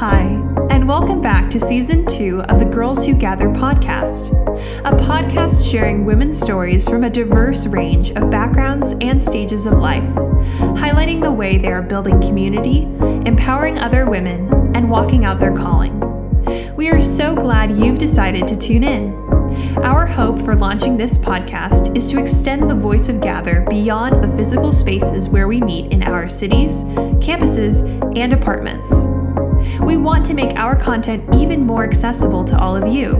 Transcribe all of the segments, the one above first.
Hi, and welcome back to season two of the Girls Who Gather podcast, a podcast sharing women's stories from a diverse range of backgrounds and stages of life, highlighting the way they are building community, empowering other women, and walking out their calling. We are so glad you've decided to tune in. Our hope for launching this podcast is to extend the voice of Gather beyond the physical spaces where we meet in our cities, campuses, and apartments. We want to make our content even more accessible to all of you.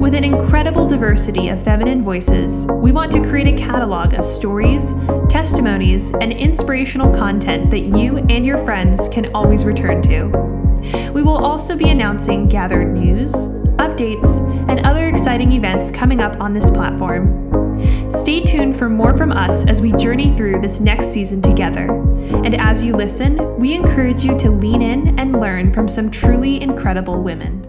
With an incredible diversity of feminine voices, we want to create a catalog of stories, testimonies, and inspirational content that you and your friends can always return to. We will also be announcing gathered news, updates, and other exciting events coming up on this platform. Stay tuned for more from us as we journey through this next season together. And as you listen, we encourage you to lean in and learn from some truly incredible women.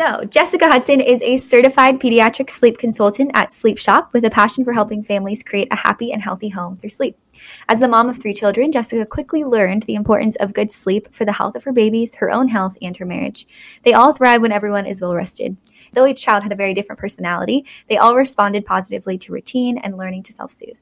So, Jessica Hudson is a certified pediatric sleep consultant at SleepShop with a passion for helping families create a happy and healthy home through sleep. As the mom of three children, Jessica quickly learned the importance of good sleep for the health of her babies, her own health, and her marriage. They all thrive when everyone is well rested. Though each child had a very different personality, they all responded positively to routine and learning to self soothe.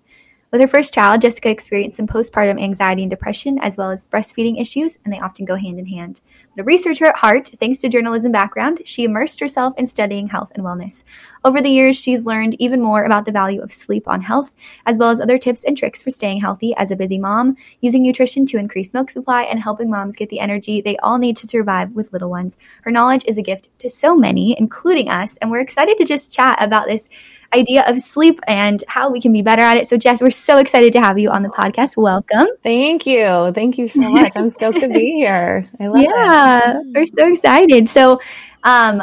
With her first child, Jessica experienced some postpartum anxiety and depression, as well as breastfeeding issues, and they often go hand in hand. A researcher at heart, thanks to journalism background, she immersed herself in studying health and wellness. Over the years, she's learned even more about the value of sleep on health, as well as other tips and tricks for staying healthy as a busy mom, using nutrition to increase milk supply, and helping moms get the energy they all need to survive with little ones. Her knowledge is a gift to so many, including us, and we're excited to just chat about this idea of sleep and how we can be better at it. So, Jess, we're so excited to have you on the podcast. Welcome. Thank you. Thank you so much. I'm stoked to be here. I love yeah, it. We're so excited. So, um,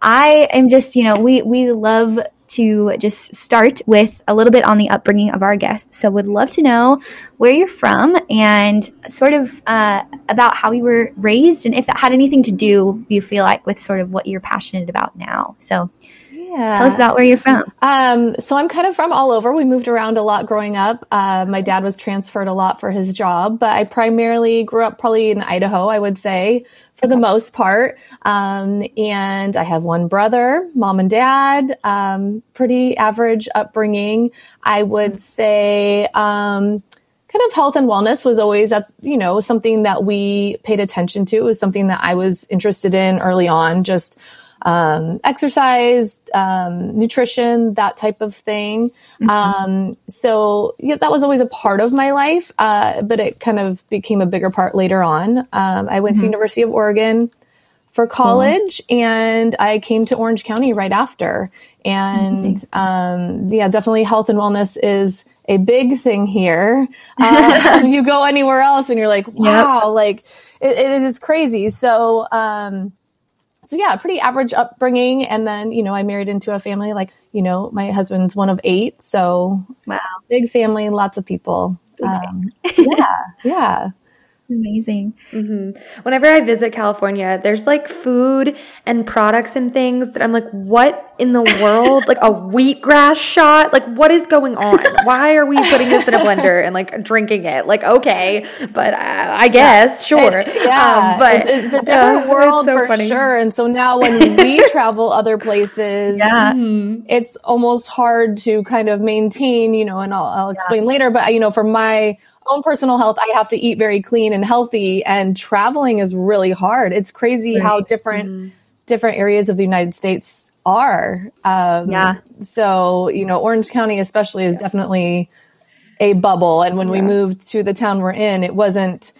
I am just, you know, we we love to just start with a little bit on the upbringing of our guests. So, would love to know where you're from and sort of uh, about how you were raised, and if that had anything to do, you feel like, with sort of what you're passionate about now. So, yeah. Tell us about where you're from. Um, so I'm kind of from all over. We moved around a lot growing up. Uh, my dad was transferred a lot for his job, but I primarily grew up probably in Idaho, I would say, for the most part. Um, and I have one brother, mom and dad, um, pretty average upbringing. I would say, um, kind of health and wellness was always a, you know, something that we paid attention to. It was something that I was interested in early on, just um, exercise, um, nutrition, that type of thing. Mm-hmm. Um, so yeah, that was always a part of my life, uh, but it kind of became a bigger part later on. Um, I went mm-hmm. to University of Oregon for college cool. and I came to Orange County right after. And um, yeah, definitely health and wellness is a big thing here. Uh, you go anywhere else and you're like, wow, yep. like it, it is crazy. So, um, so yeah, pretty average upbringing. And then, you know, I married into a family like, you know, my husband's one of eight. So wow, big family, lots of people. Um, yeah, yeah. Amazing. Mm-hmm. Whenever I visit California, there's like food and products and things that I'm like, what in the world? like a wheatgrass shot? Like, what is going on? Why are we putting this in a blender and like drinking it? Like, okay, but uh, I guess, yeah. sure. It, yeah, um, but it's, it's, a different uh, world so for funny. sure. And so now when we travel other places, yeah. Mm-hmm, it's almost hard to kind of maintain, you know, and I'll, I'll explain yeah. later, but you know, for my own personal health, I have to eat very clean and healthy, and traveling is really hard. It's crazy right. how different mm-hmm. different areas of the United States are. Um, yeah. So you know, Orange County especially is yeah. definitely a bubble. And when yeah. we moved to the town we're in, it wasn't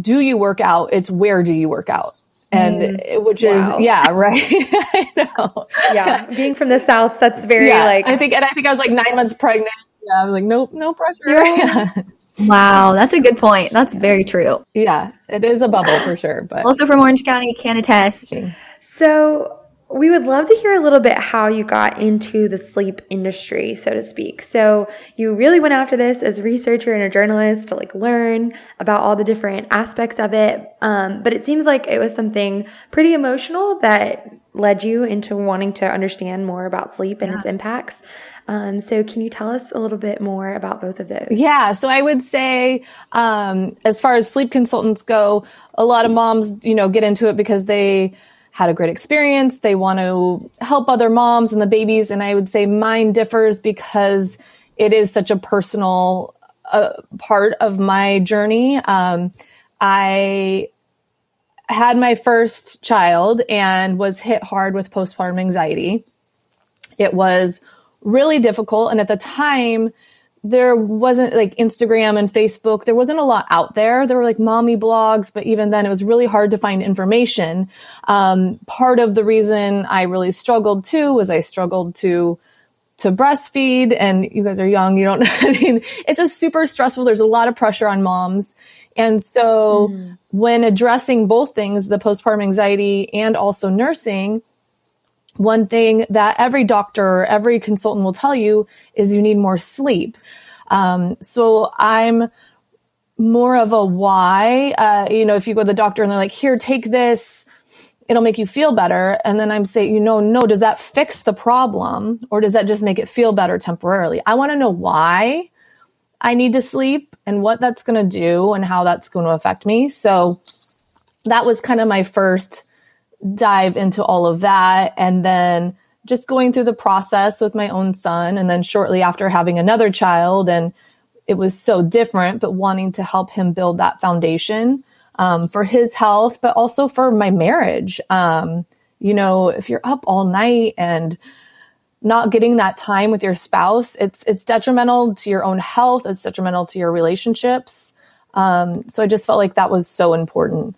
do you work out? It's where do you work out? and mm. which wow. is yeah right i know yeah being from the south that's very yeah, like i think and i think i was like nine months pregnant yeah i was like nope no pressure yeah. Wow, that's a good point. That's very true. Yeah, it is a bubble for sure. But also from Orange County, can attest. So we would love to hear a little bit how you got into the sleep industry, so to speak. So, you really went after this as a researcher and a journalist to like learn about all the different aspects of it. Um, but it seems like it was something pretty emotional that led you into wanting to understand more about sleep and yeah. its impacts. Um, so, can you tell us a little bit more about both of those? Yeah. So, I would say, um, as far as sleep consultants go, a lot of moms, you know, get into it because they had a great experience. They want to help other moms and the babies. And I would say mine differs because it is such a personal uh, part of my journey. Um, I had my first child and was hit hard with postpartum anxiety. It was really difficult. And at the time, there wasn't like Instagram and Facebook. There wasn't a lot out there. There were like mommy blogs, but even then it was really hard to find information. Um, part of the reason I really struggled too was I struggled to to breastfeed and you guys are young you don't i mean it's a super stressful there's a lot of pressure on moms and so mm. when addressing both things the postpartum anxiety and also nursing one thing that every doctor, every consultant will tell you is you need more sleep. Um, so I'm more of a why. Uh, you know, if you go to the doctor and they're like, here, take this, it'll make you feel better. And then I'm saying, you know, no, does that fix the problem or does that just make it feel better temporarily? I want to know why I need to sleep and what that's going to do and how that's going to affect me. So that was kind of my first dive into all of that. And then just going through the process with my own son. And then shortly after having another child, and it was so different, but wanting to help him build that foundation um, for his health, but also for my marriage. Um, you know, if you're up all night and not getting that time with your spouse, it's it's detrimental to your own health. It's detrimental to your relationships. Um, so I just felt like that was so important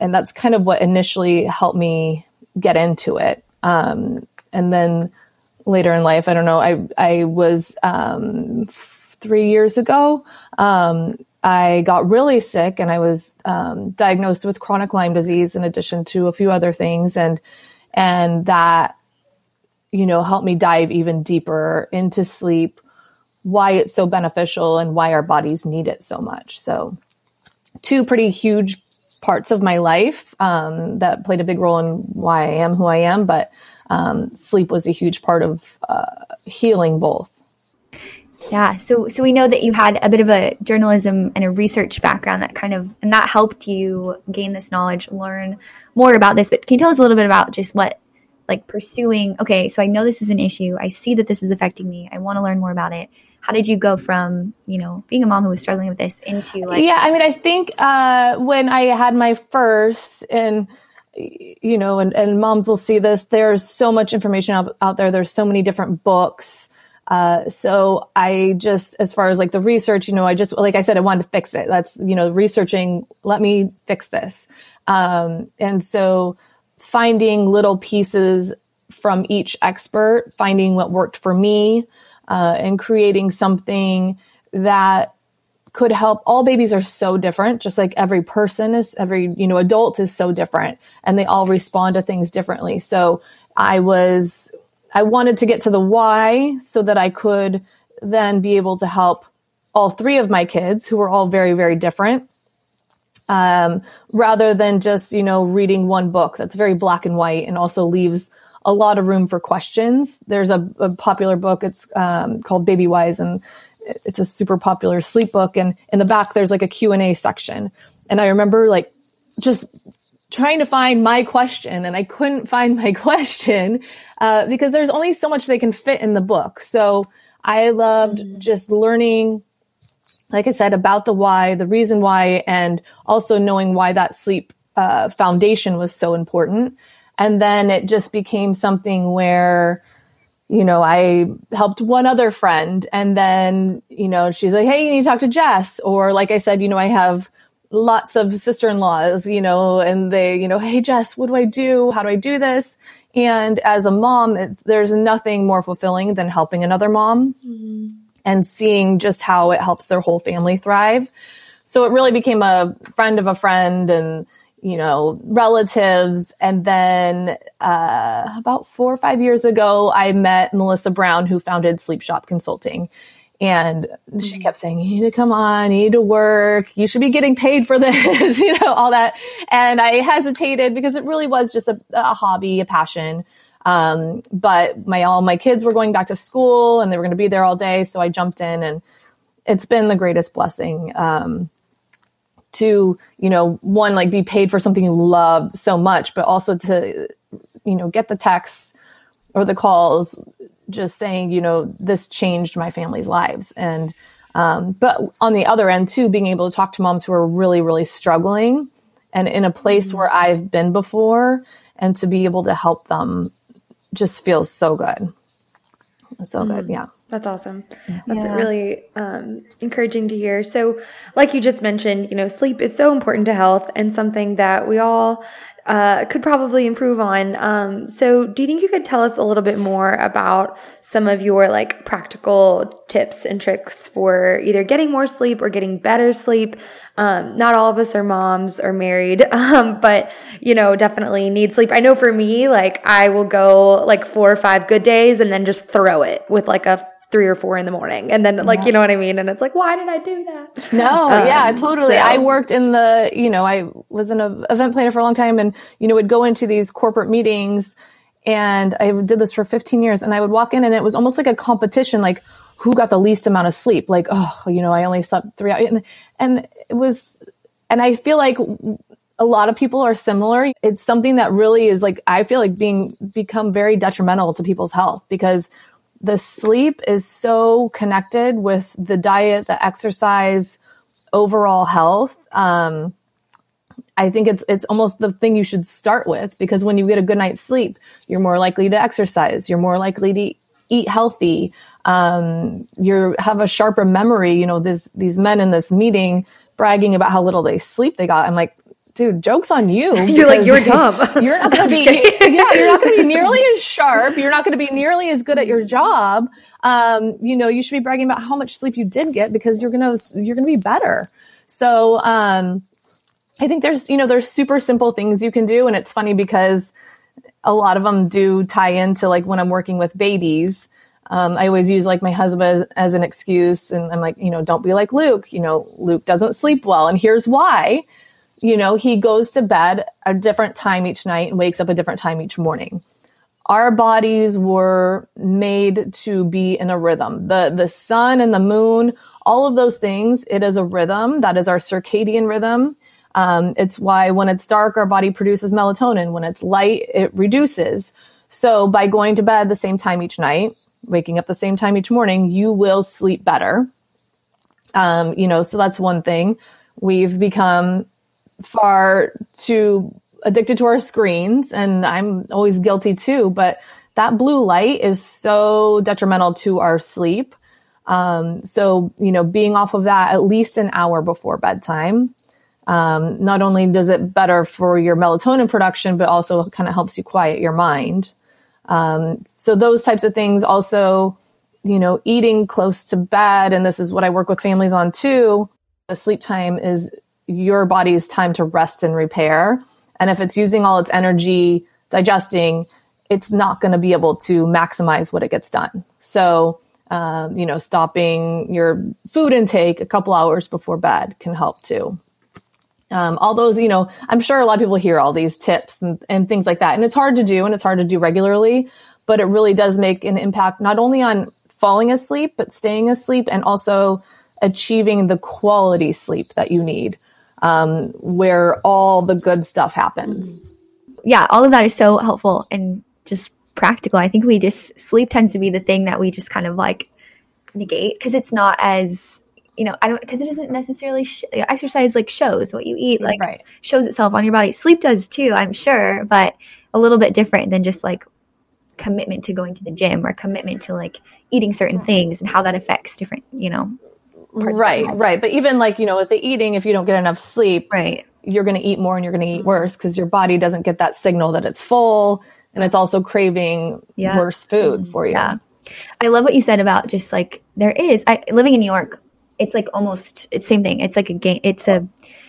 and that's kind of what initially helped me get into it. Um, and then later in life, I don't know, I, I was, um, three years ago, um, I got really sick and I was, um, diagnosed with chronic Lyme disease in addition to a few other things. And, and that, you know, helped me dive even deeper into sleep, why it's so beneficial and why our bodies need it so much. So two pretty huge parts of my life um, that played a big role in why I am who I am, but um, sleep was a huge part of uh, healing both. Yeah, so so we know that you had a bit of a journalism and a research background that kind of and that helped you gain this knowledge, learn more about this. But can you tell us a little bit about just what like pursuing? Okay, so I know this is an issue. I see that this is affecting me. I want to learn more about it how did you go from you know being a mom who was struggling with this into like yeah i mean i think uh, when i had my first and you know and, and moms will see this there's so much information out, out there there's so many different books uh, so I just, as far as like the research, you know, I just, like I said, I wanted to fix it. That's, you know, researching, let me fix this. Um, and so finding little pieces from each expert, finding what worked for me, uh, and creating something that could help. All babies are so different just like every person is every you know adult is so different and they all respond to things differently. So i was i wanted to get to the why so that i could then be able to help all three of my kids who were all very very different um, rather than just you know reading one book that's very black and white and also leaves a lot of room for questions. There's a, a popular book. It's um, called Babywise, and it's a super popular sleep book. And in the back, there's like a Q and A section. And I remember like just trying to find my question, and I couldn't find my question uh, because there's only so much they can fit in the book. So I loved mm-hmm. just learning like I said, about the why, the reason why, and also knowing why that sleep uh, foundation was so important. And then it just became something where, you know, I helped one other friend and then, you know, she's like, Hey, you need to talk to Jess. Or like I said, you know, I have lots of sister-in-laws, you know, and they, you know, Hey, Jess, what do I do? How do I do this? And as a mom, it, there's nothing more fulfilling than helping another mom mm-hmm. and seeing just how it helps their whole family thrive. So it really became a friend of a friend and, you know, relatives. And then uh, about four or five years ago, I met Melissa Brown, who founded SleepShop Consulting. And she mm-hmm. kept saying, you need to come on, you need to work, you should be getting paid for this, you know, all that. And I hesitated because it really was just a, a hobby, a passion. Um, but my, all my kids were going back to school and they were going to be there all day. So I jumped in and it's been the greatest blessing. Um, to, you know, one, like be paid for something you love so much, but also to, you know, get the texts or the calls just saying, you know, this changed my family's lives. And, um, but on the other end too, being able to talk to moms who are really, really struggling and in a place mm-hmm. where I've been before and to be able to help them just feels so good. So good. Yeah. That's awesome. That's yeah. really um, encouraging to hear. So, like you just mentioned, you know, sleep is so important to health and something that we all uh, could probably improve on. Um, so, do you think you could tell us a little bit more about some of your like practical tips and tricks for either getting more sleep or getting better sleep? Um, not all of us are moms or married, um, but you know, definitely need sleep. I know for me, like I will go like four or five good days and then just throw it with like a three or four in the morning and then like yeah. you know what i mean and it's like why did i do that no um, yeah totally so. i worked in the you know i was an event planner for a long time and you know would go into these corporate meetings and i did this for 15 years and i would walk in and it was almost like a competition like who got the least amount of sleep like oh you know i only slept three hours and, and it was and i feel like a lot of people are similar. It's something that really is like, I feel like being become very detrimental to people's health because the sleep is so connected with the diet, the exercise, overall health. Um, I think it's it's almost the thing you should start with because when you get a good night's sleep, you're more likely to exercise. You're more likely to eat healthy. Um, you have a sharper memory. You know, this, these men in this meeting bragging about how little they sleep they got. I'm like, dude, joke's on you. You're like, you're dumb. You're not going to be, yeah, you're not going to be nearly as sharp. You're not going to be nearly as good at your job. Um, you know, you should be bragging about how much sleep you did get because you're going to, you're going to be better. So, um, I think there's, you know, there's super simple things you can do. And it's funny because a lot of them do tie into like when I'm working with babies. Um, I always use like my husband as, as, an excuse. And I'm like, you know, don't be like Luke. You know, Luke doesn't sleep well. And here's why you know, he goes to bed a different time each night and wakes up a different time each morning. Our bodies were made to be in a rhythm. The, the sun and the moon, all of those things, it is a rhythm. That is our circadian rhythm. Um, it's why when it's dark, our body produces melatonin. When it's light, it reduces. So by going to bed the same time each night, waking up the same time each morning, you will sleep better. Um, you know, so that's one thing. We've become far too addicted to our screens, and I'm always guilty too, but that blue light is so detrimental to our sleep. Um, so, you know, being off of that at least an hour before bedtime, um, not only does it better for your melatonin production, but also kind of helps you quiet your mind. Um, so those types of things also, you know, eating close to bed, and this is what I work with families on too. The sleep time is your body's time to rest and repair. And if it's using all its energy digesting, it's not going to be able to maximize what it gets done. So, um, you know, stopping your food intake a couple hours before bed can help too. Um, all those, you know, I'm sure a lot of people hear all these tips and, and things like that. And it's hard to do and it's hard to do regularly, but it really does make an impact not only on falling asleep, but staying asleep and also achieving the quality sleep that you need um, where all the good stuff happens. Yeah, all of that is so helpful and just practical. I think we just sleep tends to be the thing that we just kind of like negate because it's not as you know I don't because it doesn't necessarily sh- exercise like shows what you eat like right. shows itself on your body. Sleep does too, I'm sure, but a little bit different than just like commitment to going to the gym or commitment to like eating certain things and how that affects different you know right right. But even like you know with the eating if you don't get enough sleep right. you're going to eat more and you're going to eat worse because your body doesn't get that signal that it's full and it's also craving yeah. worse food for you. Yeah. I love what you said about just like there is I, living in new york it's like almost it's same thing. It's like a game it's a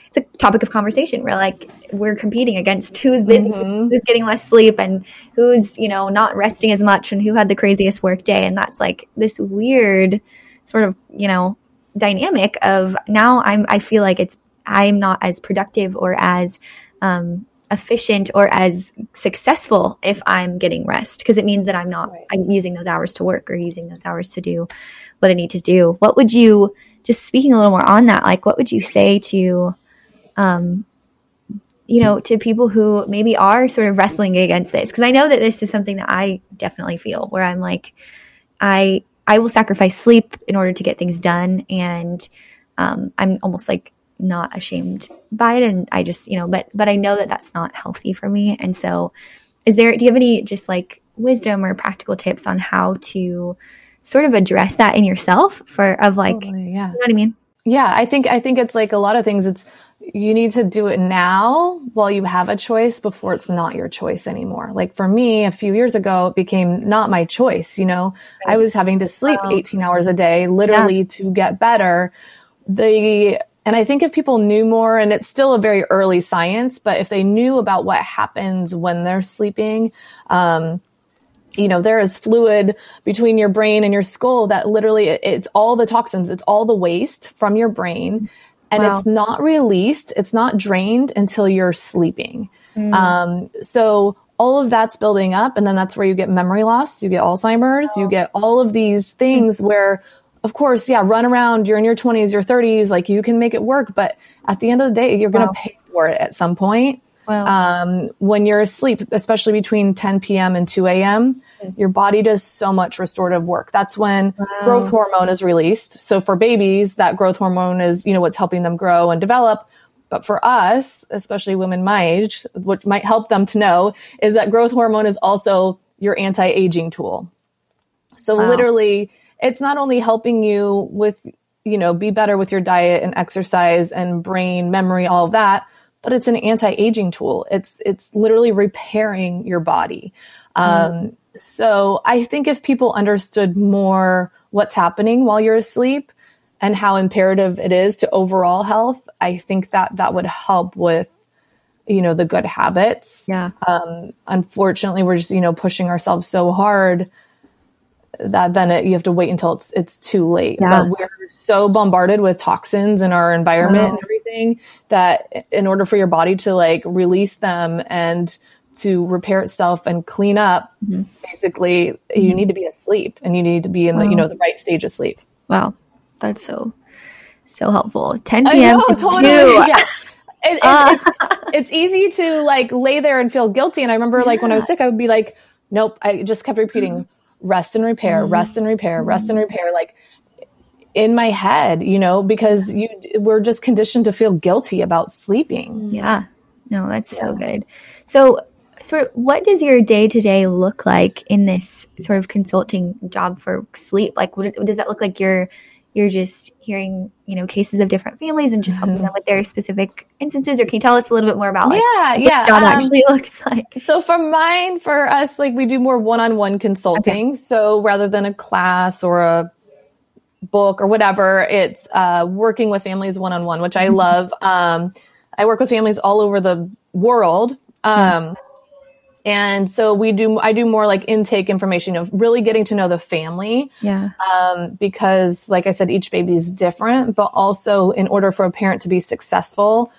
it's a topic of conversation where like we're competing against who's busy, Mhm. who's getting less sleep, and who's you know not resting as much, and who had the craziest work day, and that's like this weird sort of you know dynamic of now I'm I feel like it's I'm not as productive or as um, efficient or as successful if I'm getting rest because it means that I'm not Right. I'm using those hours to work or using those hours to do what I need to do. What would you just speaking a little more on that? Like, what would you say to, um, you know, to people who maybe are sort of wrestling against this? Because I know that this is something that I definitely feel where I'm like, I I will sacrifice sleep in order to get things done, and um, I'm almost like not ashamed by it, and I just you know, but but I know that that's not healthy for me, and so is there? Do you have any just like wisdom or practical tips on how to sort of address that in yourself for of like Totally, yeah. you know what I mean? Yeah, I think I think it's like a lot of things. It's you need to do it now while you have a choice before it's not your choice anymore. Like for me, a few years ago, it became not my choice. You know, I was having to sleep Wow. 18 hours a day, literally to get better. The and I think if people knew more, and it's still a very early science, but if they knew about what happens when they're sleeping, um, you know there is fluid between your brain and your skull that literally it's all the toxins it's all the waste from your brain and Wow. it's not released it's not drained until you're sleeping um, so all of that's building up and then that's where you get memory loss you get alzheimer's you get all of these things where of course yeah run around you're in your 20s your 30s like you can make it work but at the end of the day you're going to Wow. pay for it at some point Wow. um, when you're asleep, especially between 10 p.m. and 2 a.m., your body does so much restorative work. That's when growth hormone is released. So for babies, that growth hormone is, you know, what's helping them grow and develop. But for us, especially women my age, what might help them to know is that growth hormone is also your anti-aging tool. So Wow. literally, it's not only helping you with, you know, be better with your diet and exercise and brain memory, all of that, but it's an anti-aging tool. It's it's literally repairing your body. Um, so I think if people understood more what's happening while you're asleep and how imperative it is to overall health, I think that that would help with you know the good habits yeah. um, unfortunately we're just you know pushing ourselves so hard that then it, you have to wait until it's it's too late Yeah. but we're so bombarded with toxins in our environment Wow. and everything that in order for your body to like release them and to repair itself and clean up Mm-hmm. basically you need to be asleep and you need to be in the you know the right stage of sleep Wow. That's so so helpful. 10 I p.m. know, to totally. 2. Yeah. It, it, Ah. it's, it's easy to like lay there and feel guilty. And I remember like when I was sick, I would be like, nope. I just kept repeating rest and repair, rest and repair, rest and repair. Like in my head, you know, because you we're just conditioned to feel guilty about sleeping. Yeah. No, that's so good. So, sort of, what does your day to day look like in this sort of consulting job for sleep? Like, what, does that look like? You're you're just hearing, you know, cases of different families and just helping them with their specific instances, or can you tell us a little bit more about like yeah, what yeah. job um, actually looks like? So for mine, for us, like we do more one-on-one consulting. So rather than a class or a book or whatever, it's uh, working with families one-on-one, which I love. Um, I work with families all over the world. Um, And so we do, I do more like intake information of really getting to know the family Yeah. um, because, like I said, each baby is different, but also in order for a parent to be successful,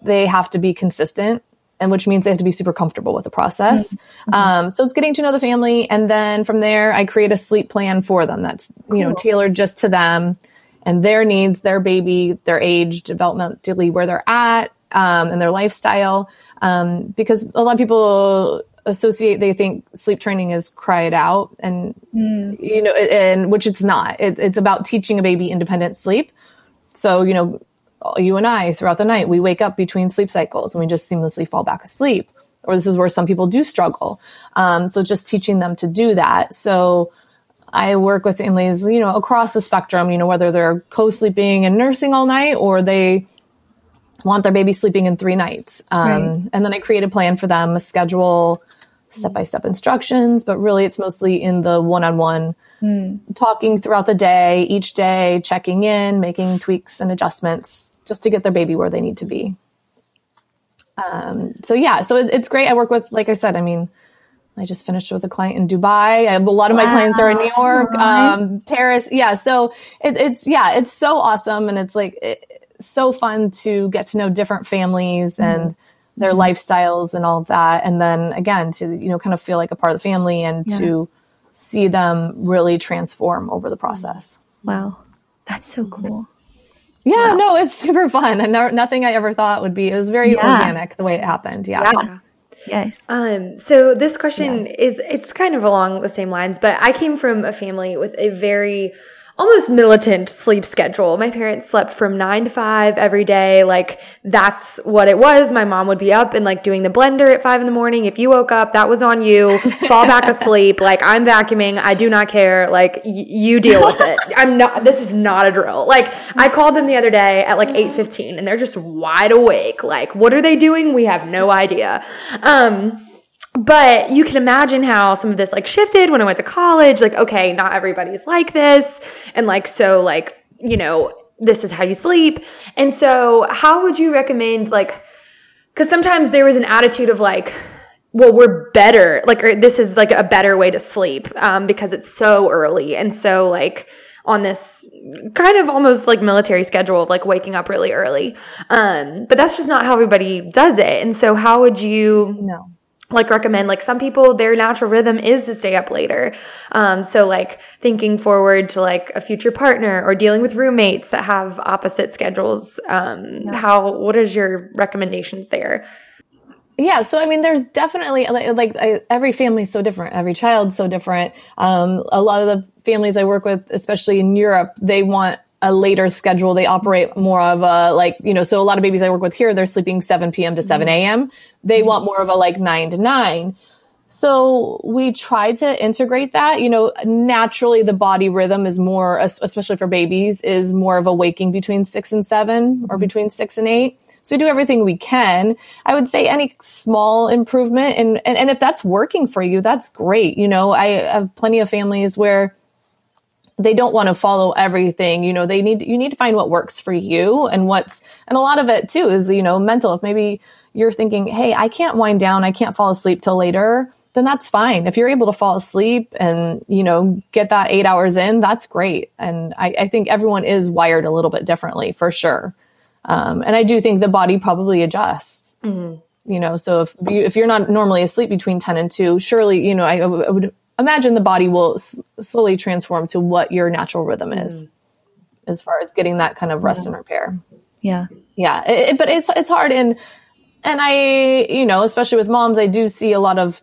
they have to be consistent, and which means they have to be super comfortable with the process. Um, so it's getting to know the family, and then from there, I create a sleep plan for them that's you know tailored just to them and their needs, their baby, their age, developmentally where they're at, um, and their lifestyle. Um, because a lot of people associate, they think sleep training is cry it out, and you know, and which it's not. It, it's about teaching a baby independent sleep. So you know, you and I throughout the night, we wake up between sleep cycles and we just seamlessly fall back asleep. Or this is where some people do struggle. Um, so just teaching them to do that. So I work with families, you know, across the spectrum, you know, whether they're co-sleeping and nursing all night or they want their baby sleeping in three nights. Um, Right. And then I create a plan for them, a schedule, step-by-step instructions, but really it's mostly in the one-on-one talking throughout the day, each day, checking in, making tweaks and adjustments just to get their baby where they need to be. Um, so yeah, so it, it's great. I work with, like I said, I mean, I just finished with a client in Dubai. a lot of wow. my clients are in New York, um, Paris. Yeah. So it, it's, yeah, it's so awesome. And it's like, it, so fun to get to know different families mm-hmm. and their mm-hmm. lifestyles and all of that. And then again, to, you know, kind of feel like a part of the family and yeah. to see them really transform over the process. Wow. That's so mm-hmm. cool. Yeah, wow. no, it's super fun. And no, nothing I ever thought would be, it was very yeah. organic the way it happened. Yeah. yeah. Yes. Um, so this question yeah. is it's kind of along the same lines, but I came from a family with a very almost militant sleep schedule. My parents slept from nine to five every day. Like that's what it was. My mom would be up and like doing the blender at five in the morning. If you woke up, that was on you. Fall back asleep. Like I'm vacuuming. I do not care. Like y- you deal with it. I'm not, this is not a drill. Like I called them the other day at like 8.15 and they're just wide awake. Like what are they doing? We have no idea. Um, but you can imagine how some of this like shifted when I went to college. Like, okay, not everybody's like this. And like, so like, you know, this is how you sleep. And so how would you recommend like, cause sometimes there was an attitude of like, well, we're better, like, or this is like a better way to sleep, um, because it's so early. And so like, on this kind of almost like military schedule of like waking up really early. Um, but that's just not how everybody does it. And so how would you no like recommend like some people their natural rhythm is to stay up later. Um, so like thinking forward to like a future partner or dealing with roommates that have opposite schedules um, yeah. how what is your recommendations there? Yeah so i mean there's definitely like, like every family is so different. Every child's so different. Um, a lot of the families i work with especially in europe they want a later schedule. They operate more of a like, you know, so a lot of babies I work with here, they're sleeping 7 p.m. to 7 a.m. They mm-hmm. want more of a like 9 to 9. So we try to integrate that. You know, naturally the body rhythm is more, especially for babies, is more of a waking between six and 7 or mm-hmm. between six and eight. So we do everything we can. I would say any small improvement and, and, and if that's working for you, that's great. You know, I have plenty of families where they don't want to follow everything you know they need you need to find what works for you and what's and a lot of it too is you know mental. If maybe you're thinking hey i can't wind down i can't fall asleep till later then that's fine. If you're able to fall asleep and you know get that eight hours in that's great. And i, I think everyone is wired a little bit differently for sure. Um, and i do think the body probably adjusts. Mm-hmm. you know so if you if you're not normally asleep between 10 and 2 surely you know I, I would imagine the body will s- slowly transform to what your natural rhythm is mm. as far as getting that kind of rest yeah. and repair yeah yeah it, it, but it's it's hard and and i you know especially with moms i do see a lot of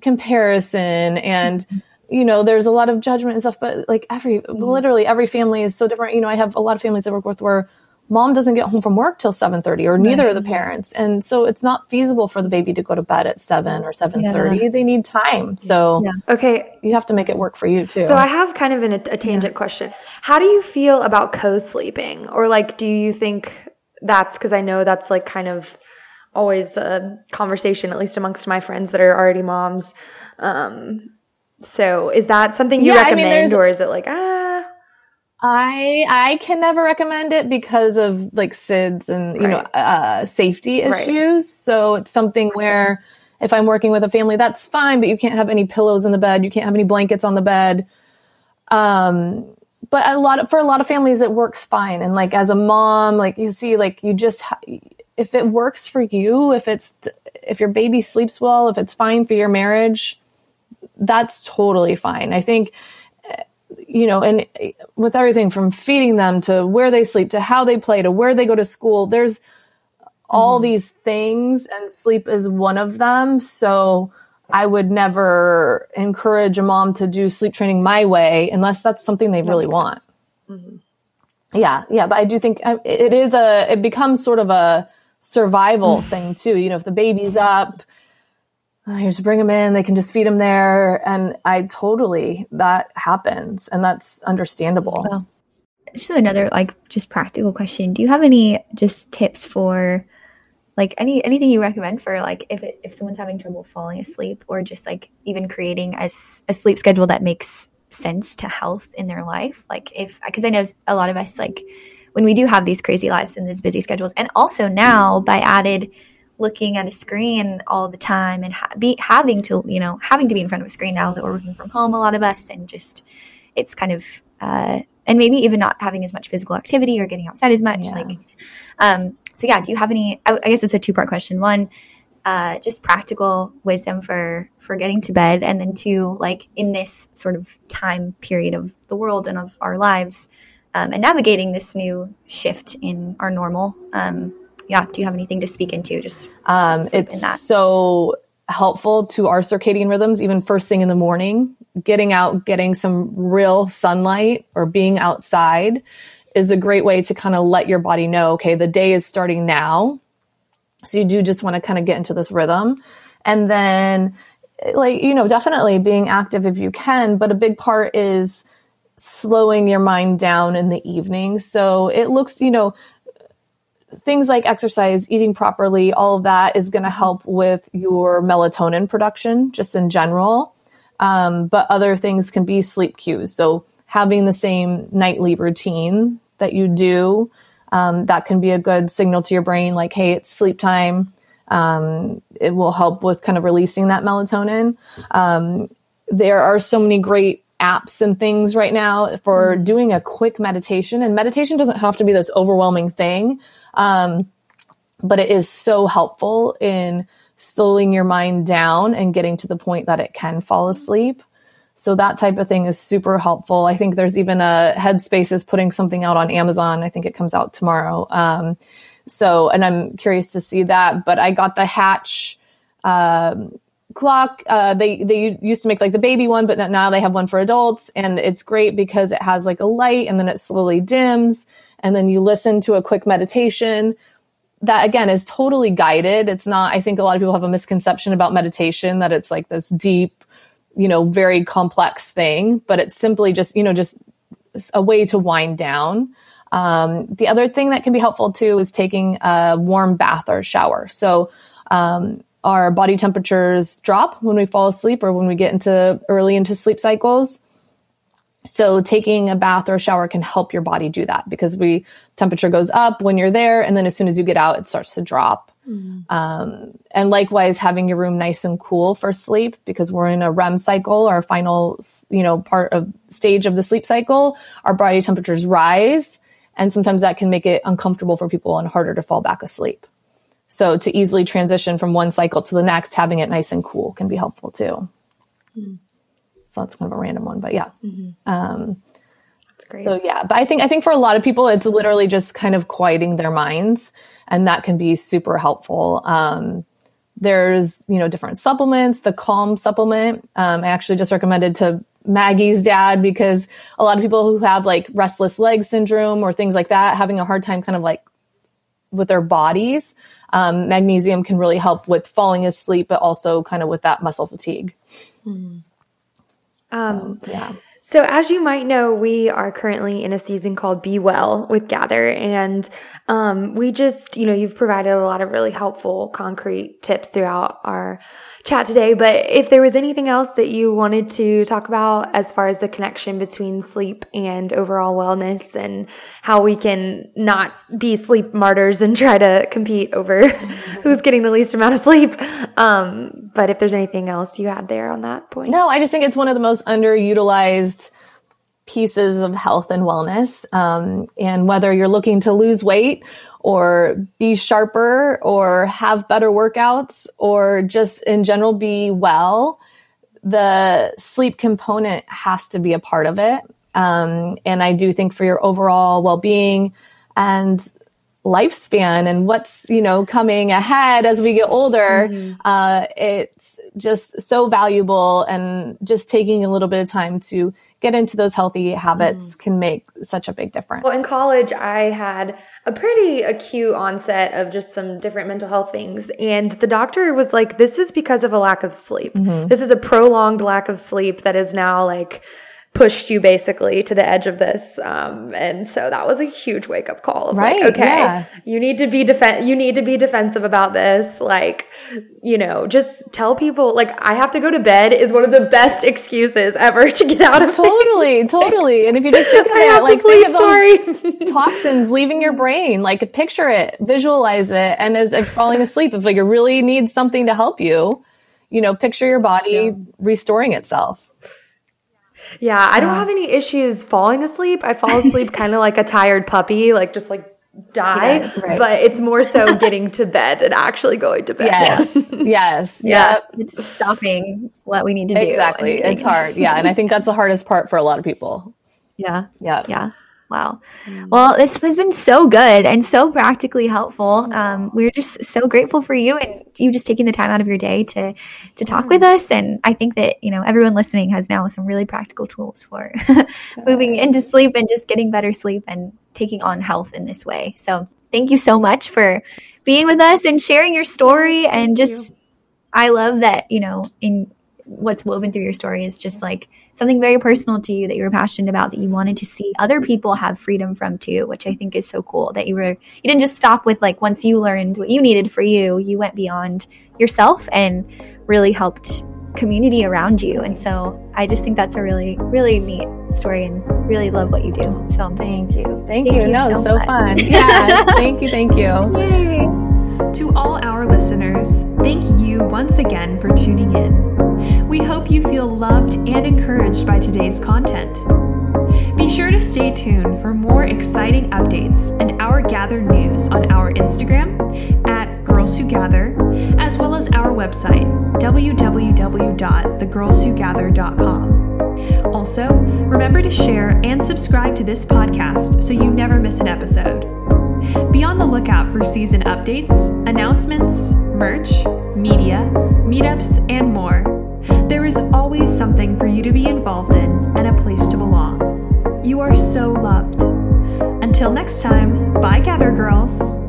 comparison and mm-hmm. you know there's a lot of judgment and stuff but like every mm. literally every family is so different you know i have a lot of families i work with where mom doesn't get home from work till 7.30 or neither right. of the parents and so it's not feasible for the baby to go to bed at 7 or 7.30 yeah. they need time so yeah. okay you have to make it work for you too so i have kind of an, a tangent yeah. question how do you feel about co-sleeping or like do you think that's because i know that's like kind of always a conversation at least amongst my friends that are already moms um so is that something you recommend I mean, or is it like ah I I can never recommend it because of like SIDS and you right. know uh, safety issues. Right. So it's something where if I'm working with a family, that's fine, but you can't have any pillows in the bed, you can't have any blankets on the bed. Um, but a lot of, for a lot of families, it works fine. And like as a mom, like you see, like you just ha- if it works for you, if it's if your baby sleeps well, if it's fine for your marriage, that's totally fine. I think you know, and with everything from feeding them to where they sleep to how they play to where they go to school, there's all mm. these things, and sleep is one of them. So I would never encourage a mom to do sleep training my way unless that's something they that really want. Mm-hmm. Yeah, yeah, but I do think uh, it is a, it becomes sort of a survival thing too. You know, if the baby's up, you just bring them in they can just feed them there and i totally that happens and that's understandable well, just another like just practical question do you have any just tips for like any anything you recommend for like if it, if someone's having trouble falling asleep or just like even creating a, a sleep schedule that makes sense to health in their life like if because i know a lot of us like when we do have these crazy lives and these busy schedules. And also now by added looking at a screen all the time and ha- be having to, you know, having to be in front of a screen now that we're working from home, a lot of us, and just it's kind of, uh, and maybe even not having as much physical activity or getting outside as much. Yeah. Like, um, so yeah, do you have any? I, I guess it's a two part question. One, uh, just practical wisdom for for getting to bed, and then two, like in this sort of time period of the world and of our lives, um, and navigating this new shift in our normal. Um, yeah, do you have anything to speak into? Just Um, in it's that. so helpful to our circadian rhythms, even first thing in the morning. Getting out, getting some real sunlight or being outside is a great way to kind of let your body know, okay, the day is starting now. So you do just want to kind of get into this rhythm. And then, like, you know, definitely being active if you can, but a big part is slowing your mind down in the evening. So it looks, you know, things like exercise, eating properly, all of that is going to help with your melatonin production just in general. Um, but other things can be sleep cues. So having the same nightly routine that you do, um, that can be a good signal to your brain, like, hey, it's sleep time. Um, it will help with kind of releasing that melatonin. Um, there are so many great apps and things right now for doing a quick meditation. And meditation doesn't have to be this overwhelming thing, um, but it is so helpful in slowing your mind down and getting to the point that it can fall asleep. So that type of thing is super helpful. I think there's even a Headspace is putting something out on Amazon. I think it comes out tomorrow. Um, so, and I'm curious to see that. But I got the Hatch um, clock. Uh, they they used to make like the baby one, but now they have one for adults, and it's great because it has like a light, and then it slowly dims, and then you listen to a quick meditation. That again is totally guided. It's not. I think a lot of people have a misconception about meditation that it's like this deep, you know, very complex thing, but it's simply just you know just a way to wind down. Um, the other thing that can be helpful too is taking a warm bath or shower. So um, our body temperatures drop when we fall asleep or when we get into early into sleep cycles. So taking a bath or a shower can help your body do that because we temperature goes up when you're there, and then as soon as you get out, it starts to drop. Um, and likewise, having your room nice and cool for sleep because we're in a REM cycle, our final, you know, part of stage of the sleep cycle. Our body temperatures rise, and sometimes that can make it uncomfortable for people and harder to fall back asleep. So to easily transition from one cycle to the next, having it nice and cool can be helpful too. So that's kind of a random one, but yeah. Um, That's great. so yeah, but I think I think for a lot of people, it's literally just kind of quieting their minds, and that can be super helpful. Um, there's you know different supplements. The Calm supplement, um, I actually just recommended to Maggie's dad because a lot of people who have like restless leg syndrome or things like that, having a hard time kind of like with their bodies, um, magnesium can really help with falling asleep, but also kind of with that muscle fatigue. Um, Yeah. So, as you might know, we are currently in a season called Be Well with Gather. And um, we just, you know, you've provided a lot of really helpful, concrete tips throughout our chat today. But if there was anything else that you wanted to talk about as far as the connection between sleep and overall wellness and how we can not be sleep martyrs and try to compete over who's getting the least amount of sleep. Um, but if there's anything else you had there on that point. No, I just think it's one of the most underutilized pieces of health and wellness. Um, and whether you're looking to lose weight or be sharper or have better workouts or just in general be well, the sleep component has to be a part of it. Um, and I do think for your overall well being and lifespan and what's you know coming ahead as we get older uh, it's just so valuable and just taking a little bit of time to get into those healthy habits mm. can make such a big difference Well, in college, I had a pretty acute onset of just some different mental health things. And the doctor was like, this is because of a lack of sleep. Mm-hmm. This is a prolonged lack of sleep that is now like pushed you basically to the edge of this. Um, and so that was a huge wake up call of Right, like, okay, yeah. you need to be defen- you need to be defensive about this. Like, you know, just tell people like I have to go to bed is one of the best excuses ever to get out of things. totally, totally. And if you just think of I it, have like to sleep. Sorry. toxins leaving your brain, like picture it, visualize it, and as if falling asleep, if like you really need something to help you, you know, picture your body restoring itself. Yeah, I don't have any issues falling asleep. I fall asleep kind of like a tired puppy, like just like die. Yes, right. But it's more so getting to bed and actually going to bed. Yes, yes, Yeah. yep. It's stopping what we need to do. Exactly. It's hard. Yeah. And I think that's the hardest part for a lot of people. Yeah. Yeah. Yeah. Wow. Well, this has been so good and so practically helpful. Um, we're just so grateful for you and you just taking the time out of your day to to talk with us. And I think that you know everyone listening has now some really practical tools for moving into sleep and just getting better sleep and taking on health in this way. So thank you so much for being with us and sharing your story and just I love that you know in what's woven through your story is just like something very personal to you that you were passionate about that you wanted to see other people have freedom from too which i think is so cool that you were you didn't just stop with like once you learned what you needed for you you went beyond yourself and really helped community around you and so i just think that's a really really neat story and really love what you do so Thank you. Thank, Thank you. you No, so so fun. Yeah. thank you. Thank you. yay To all our listeners, thank you once again for tuning in. We hope you feel loved and encouraged by today's content. Be sure to stay tuned for more exciting updates and our Gather news on our Instagram at Girls Who Gather, as well as our website, www.thegirlswhogather.com. Also, remember to share and subscribe to this podcast so you never miss an episode. Be on the lookout for season updates, announcements, merch, media, meetups, and more. There is always something for you to be involved in and a place to belong. You are so loved. Until next time, bye, Gather Girls.